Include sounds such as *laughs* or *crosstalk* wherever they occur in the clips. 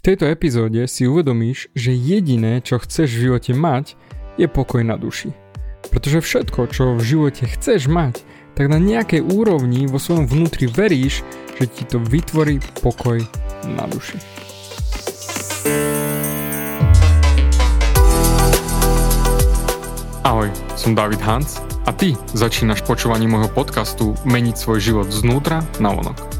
V tejto epizóde si uvedomíš, že jediné, čo chceš v živote mať, je pokoj na duši. Pretože všetko, čo v živote chceš mať, tak na nejakej úrovni vo svojom vnútri veríš, že ti to vytvorí pokoj na duši. Ahoj, som David Hans a ty začínaš počúvanie môjho podcastu Meniť svoj život znútra na vonok.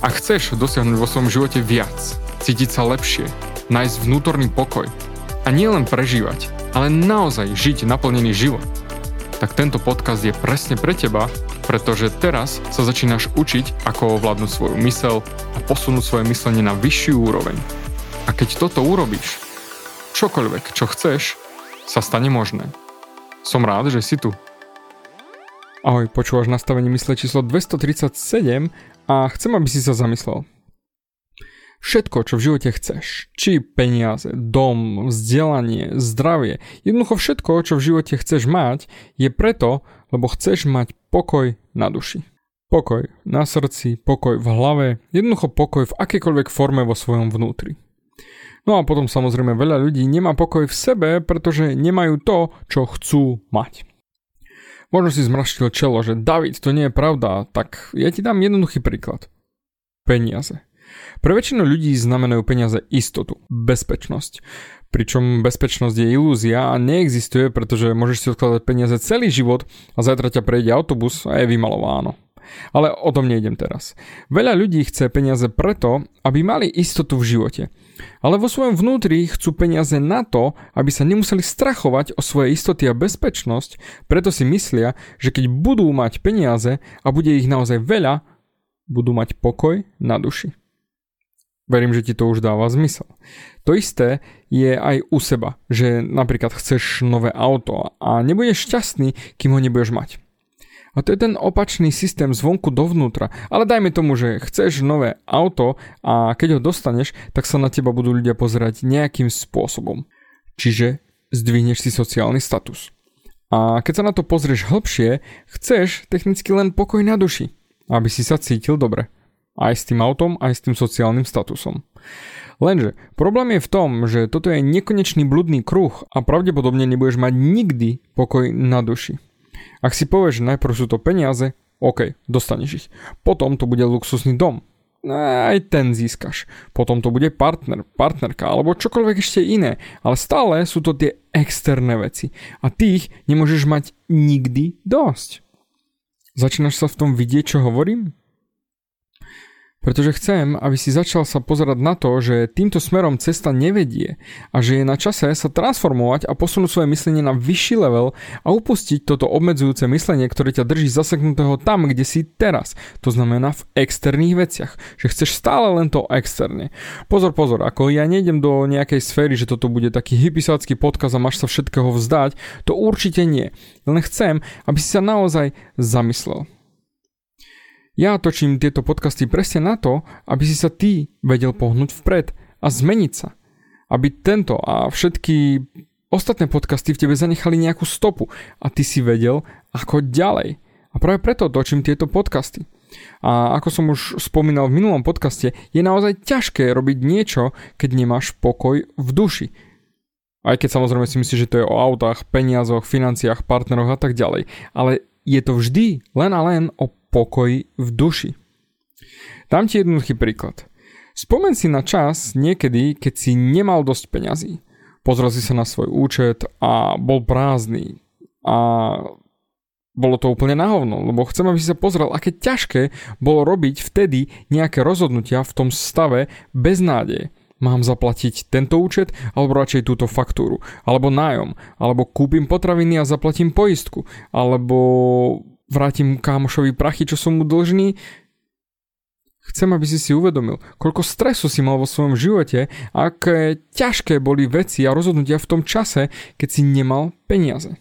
Ak chceš dosiahnuť vo svojom živote viac, cítiť sa lepšie, nájsť vnútorný pokoj a nielen prežívať, ale naozaj žiť naplnený život, tak tento podcast je presne pre teba, pretože teraz sa začínaš učiť, ako ovládnuť svoju mysel a posunúť svoje myslenie na vyššiu úroveň. A keď toto urobíš, čokoľvek, čo chceš, sa stane možné. Som rád, že si tu. Ahoj, počúvaš nastavenie mysle číslo 237 a chcem, aby si sa zamyslel. Všetko, čo v živote chceš, či peniaze, dom, vzdelanie, zdravie, jednoducho všetko, čo v živote chceš mať, je preto, lebo chceš mať pokoj na duši. Pokoj na srdci, pokoj v hlave, jednoducho pokoj v akékoľvek forme vo svojom vnútri. No a potom samozrejme veľa ľudí nemá pokoj v sebe, pretože nemajú to, čo chcú mať. Možno si zmraštil čelo, že David, to nie je pravda, tak ja ti dám jednoduchý príklad. Peniaze. Pre väčšinu ľudí znamenajú peniaze istotu, bezpečnosť. Pričom bezpečnosť je ilúzia a neexistuje, pretože môžeš si odkladať peniaze celý život a zajtra ťa prejde autobus a je vymalováno. Ale o tom nejdem teraz. Veľa ľudí chce peniaze preto, aby mali istotu v živote. Ale vo svojom vnútri chcú peniaze na to, aby sa nemuseli strachovať o svoje istoty a bezpečnosť, preto si myslia, že keď budú mať peniaze a bude ich naozaj veľa, budú mať pokoj na duši. Verím, že ti to už dáva zmysel. To isté je aj u seba, že napríklad chceš nové auto a nebudeš šťastný, kým ho nebudeš mať. A to je ten opačný systém zvonku dovnútra. Ale dajme tomu, že chceš nové auto a keď ho dostaneš, tak sa na teba budú ľudia pozerať nejakým spôsobom. Čiže zdvihneš si sociálny status. A keď sa na to pozrieš hlbšie, chceš technicky len pokoj na duši, aby si sa cítil dobre. Aj s tým autom, aj s tým sociálnym statusom. Lenže problém je v tom, že toto je nekonečný bludný kruh a pravdepodobne nebudeš mať nikdy pokoj na duši. Ak si povieš, že najprv sú to peniaze, OK, dostaneš ich. Potom to bude luxusný dom. Aj ten získaš. Potom to bude partner, partnerka alebo čokoľvek ešte iné. Ale stále sú to tie externé veci. A tých nemôžeš mať nikdy dosť. Začínaš sa v tom vidieť, čo hovorím? Pretože chcem, aby si začal sa pozerať na to, že týmto smerom cesta nevedie a že je na čase sa transformovať a posunúť svoje myslenie na vyšší level a upustiť toto obmedzujúce myslenie, ktoré ťa drží zaseknutého tam, kde si teraz. To znamená v externých veciach, že chceš stále len to externe. Pozor, pozor, ako ja nejdem do nejakej sféry, že toto bude taký hypisácky podkaz a máš sa všetkého vzdať, to určite nie. Len chcem, aby si sa naozaj zamyslel. Ja točím tieto podcasty presne na to, aby si sa ty vedel pohnúť vpred a zmeniť sa. Aby tento a všetky ostatné podcasty v tebe zanechali nejakú stopu a ty si vedel, ako ďalej. A práve preto točím tieto podcasty. A ako som už spomínal v minulom podcaste, je naozaj ťažké robiť niečo, keď nemáš pokoj v duši. Aj keď samozrejme si myslíš, že to je o autách, peniazoch, financiách, partneroch a tak ďalej. Ale je to vždy len a len o pokoj v duši. Dám ti jednoduchý príklad. Spomen si na čas niekedy, keď si nemal dosť peňazí. Pozrel si sa na svoj účet a bol prázdny. A bolo to úplne na hovno, lebo chcem, aby si sa pozrel, aké ťažké bolo robiť vtedy nejaké rozhodnutia v tom stave bez nádeje. Mám zaplatiť tento účet, alebo radšej túto faktúru, alebo nájom, alebo kúpim potraviny a zaplatím poistku, alebo vrátim kámošovi prachy, čo som mu dlžný. Chcem, aby si si uvedomil, koľko stresu si mal vo svojom živote aké ťažké boli veci a rozhodnutia v tom čase, keď si nemal peniaze.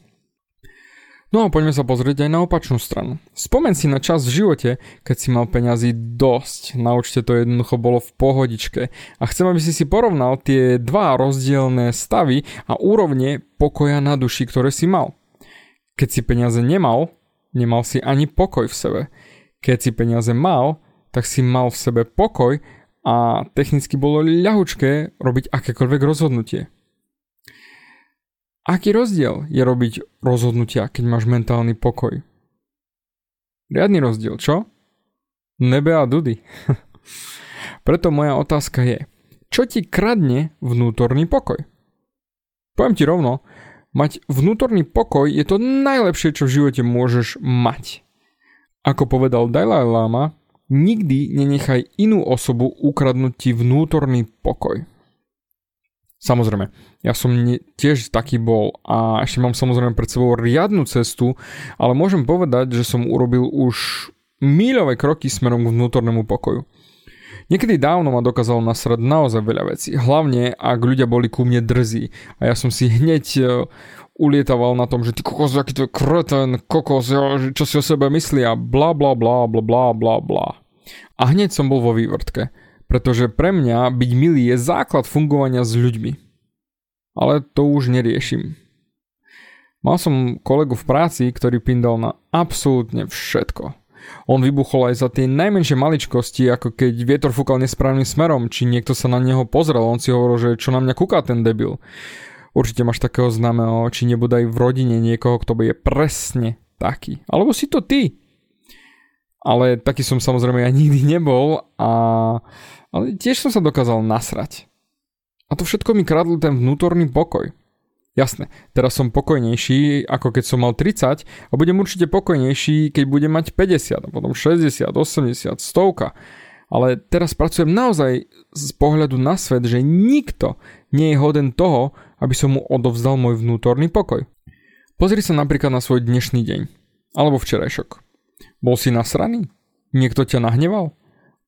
No a poďme sa pozrieť aj na opačnú stranu. Spomen si na čas v živote, keď si mal peňazí dosť. Na účte to jednoducho bolo v pohodičke. A chcem, aby si si porovnal tie dva rozdielne stavy a úrovne pokoja na duši, ktoré si mal. Keď si peniaze nemal, nemal si ani pokoj v sebe. Keď si peniaze mal, tak si mal v sebe pokoj a technicky bolo ľahučké robiť akékoľvek rozhodnutie. Aký rozdiel je robiť rozhodnutia, keď máš mentálny pokoj? Riadny rozdiel, čo? Nebe a dudy. *laughs* Preto moja otázka je, čo ti kradne vnútorný pokoj? Poviem ti rovno, mať vnútorný pokoj je to najlepšie, čo v živote môžeš mať. Ako povedal Dalai Lama, Nikdy nenechaj inú osobu ukradnúť ti vnútorný pokoj. Samozrejme, ja som tiež taký bol a ešte mám samozrejme pred sebou riadnu cestu, ale môžem povedať, že som urobil už míľové kroky smerom k vnútornému pokoju. Niekedy dávno ma dokázalo nasrať naozaj veľa vecí, hlavne ak ľudia boli ku mne drzí a ja som si hneď e, ulietaval na tom, že ty kokos, aký to je kreten, kokos, čo si o sebe myslí a bla bla bla bla bla bla bla. A hneď som bol vo vývrtke, pretože pre mňa byť milý je základ fungovania s ľuďmi. Ale to už neriešim. Mal som kolegu v práci, ktorý pindal na absolútne všetko. On vybuchol aj za tie najmenšie maličkosti, ako keď vietor fúkal nesprávnym smerom, či niekto sa na neho pozrel, on si hovoril, že čo na mňa kúka ten debil. Určite máš takého známeho, či nebude aj v rodine niekoho, kto bude presne taký. Alebo si to ty. Ale taký som samozrejme ja nikdy nebol a ale tiež som sa dokázal nasrať. A to všetko mi kradl ten vnútorný pokoj. Jasné, teraz som pokojnejší ako keď som mal 30 a budem určite pokojnejší, keď budem mať 50, a potom 60, 80, 100. Ale teraz pracujem naozaj z pohľadu na svet, že nikto nie je hoden toho, aby som mu odovzdal môj vnútorný pokoj. Pozri sa napríklad na svoj dnešný deň. Alebo včerajšok. Bol si nasraný? Niekto ťa nahneval?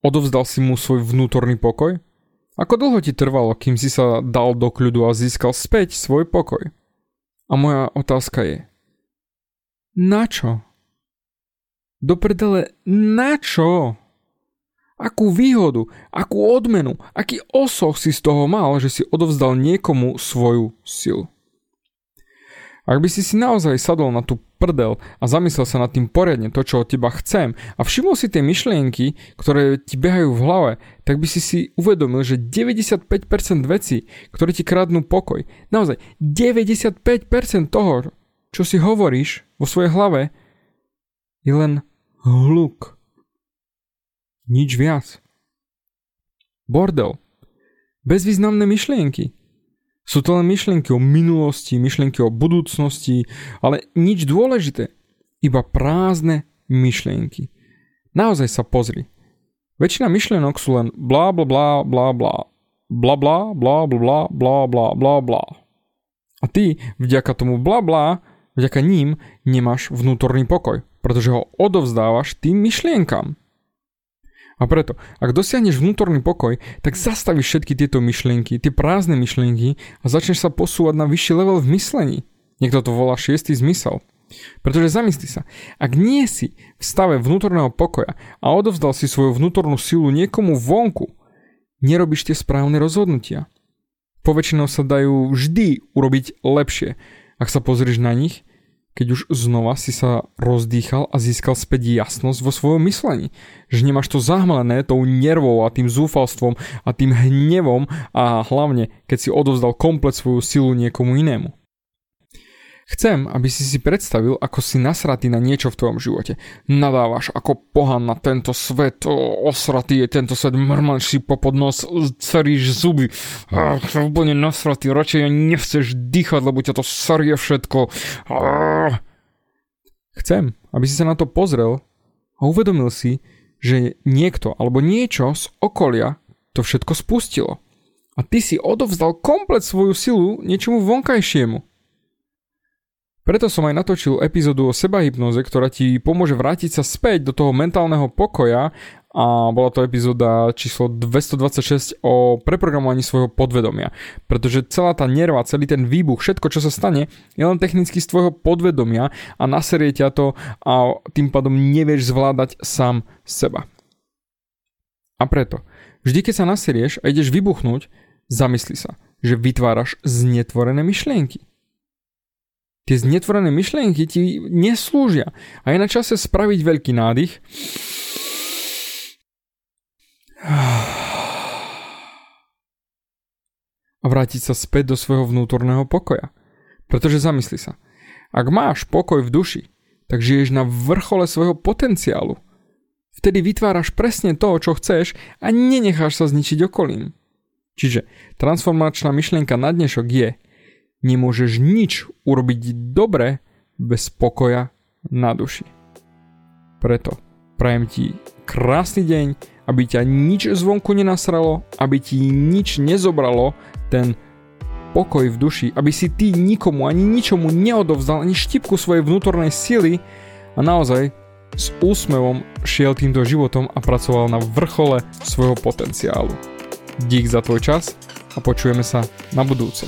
Odovzdal si mu svoj vnútorný pokoj? Ako dlho ti trvalo, kým si sa dal do kľudu a získal späť svoj pokoj? A moja otázka je, na čo? Do prdele, na čo? Akú výhodu, akú odmenu, aký osoch si z toho mal, že si odovzdal niekomu svoju silu. Ak by si si naozaj sadol na tú prdel a zamyslel sa nad tým poriadne to, čo od teba chcem a všimol si tie myšlienky, ktoré ti behajú v hlave, tak by si si uvedomil, že 95% vecí, ktoré ti kradnú pokoj, naozaj 95% toho, čo si hovoríš vo svojej hlave, je len hluk. Nič viac. Bordel. Bezvýznamné myšlienky. Sú to len myšlienky o minulosti, myšlienky o budúcnosti, ale nič dôležité. Iba prázdne myšlienky. Naozaj sa pozri. Väčšina myšlienok sú len bla bla bla bla bla bla bla bla bla bla bla bla bla. A ty vďaka tomu bla bla, vďaka ním nemáš vnútorný pokoj, pretože ho odovzdávaš tým myšlienkam. A preto, ak dosiahneš vnútorný pokoj, tak zastavíš všetky tieto myšlienky, tie prázdne myšlienky a začneš sa posúvať na vyšší level v myslení. Niekto to volá šiestý zmysel. Pretože zamysli sa, ak nie si v stave vnútorného pokoja a odovzdal si svoju vnútornú silu niekomu vonku, nerobíš tie správne rozhodnutia. Poväčšinou sa dajú vždy urobiť lepšie. Ak sa pozrieš na nich, keď už znova si sa rozdýchal a získal späť jasnosť vo svojom myslení. Že nemáš to zahmlené tou nervou a tým zúfalstvom a tým hnevom a hlavne, keď si odovzdal komplet svoju silu niekomu inému. Chcem, aby si si predstavil, ako si nasratý na niečo v tvojom živote. Nadávaš ako pohan na tento svet, osratý je tento svet, mrmanš si popod nos, ceríš zuby, ach, úplne nasratý, radšej nechceš dýchať, lebo ťa to sarie všetko. Ach. Chcem, aby si sa na to pozrel a uvedomil si, že niekto alebo niečo z okolia to všetko spustilo. A ty si odovzdal komplet svoju silu niečomu vonkajšiemu. Preto som aj natočil epizódu o sebahypnoze, ktorá ti pomôže vrátiť sa späť do toho mentálneho pokoja a bola to epizóda číslo 226 o preprogramovaní svojho podvedomia. Pretože celá tá nerva, celý ten výbuch, všetko čo sa stane, je len technicky z tvojho podvedomia a naserie ťa to a tým pádom nevieš zvládať sám seba. A preto, vždy keď sa naserieš a ideš vybuchnúť, zamysli sa, že vytváraš znetvorené myšlienky. Tie znetvorené myšlienky ti neslúžia a je na čase spraviť veľký nádych a vrátiť sa späť do svojho vnútorného pokoja. Pretože zamysli sa, ak máš pokoj v duši, tak žiješ na vrchole svojho potenciálu. Vtedy vytváraš presne to, čo chceš a nenecháš sa zničiť okolím. Čiže transformačná myšlienka na dnešok je – Nemôžeš nič urobiť dobre bez pokoja na duši. Preto prajem ti krásny deň, aby ťa nič zvonku nenasralo, aby ti nič nezobralo ten pokoj v duši, aby si ty nikomu ani ničomu neodovzdal ani štipku svojej vnútornej sily a naozaj s úsmevom šiel týmto životom a pracoval na vrchole svojho potenciálu. Dík za tvoj čas a počujeme sa na budúce.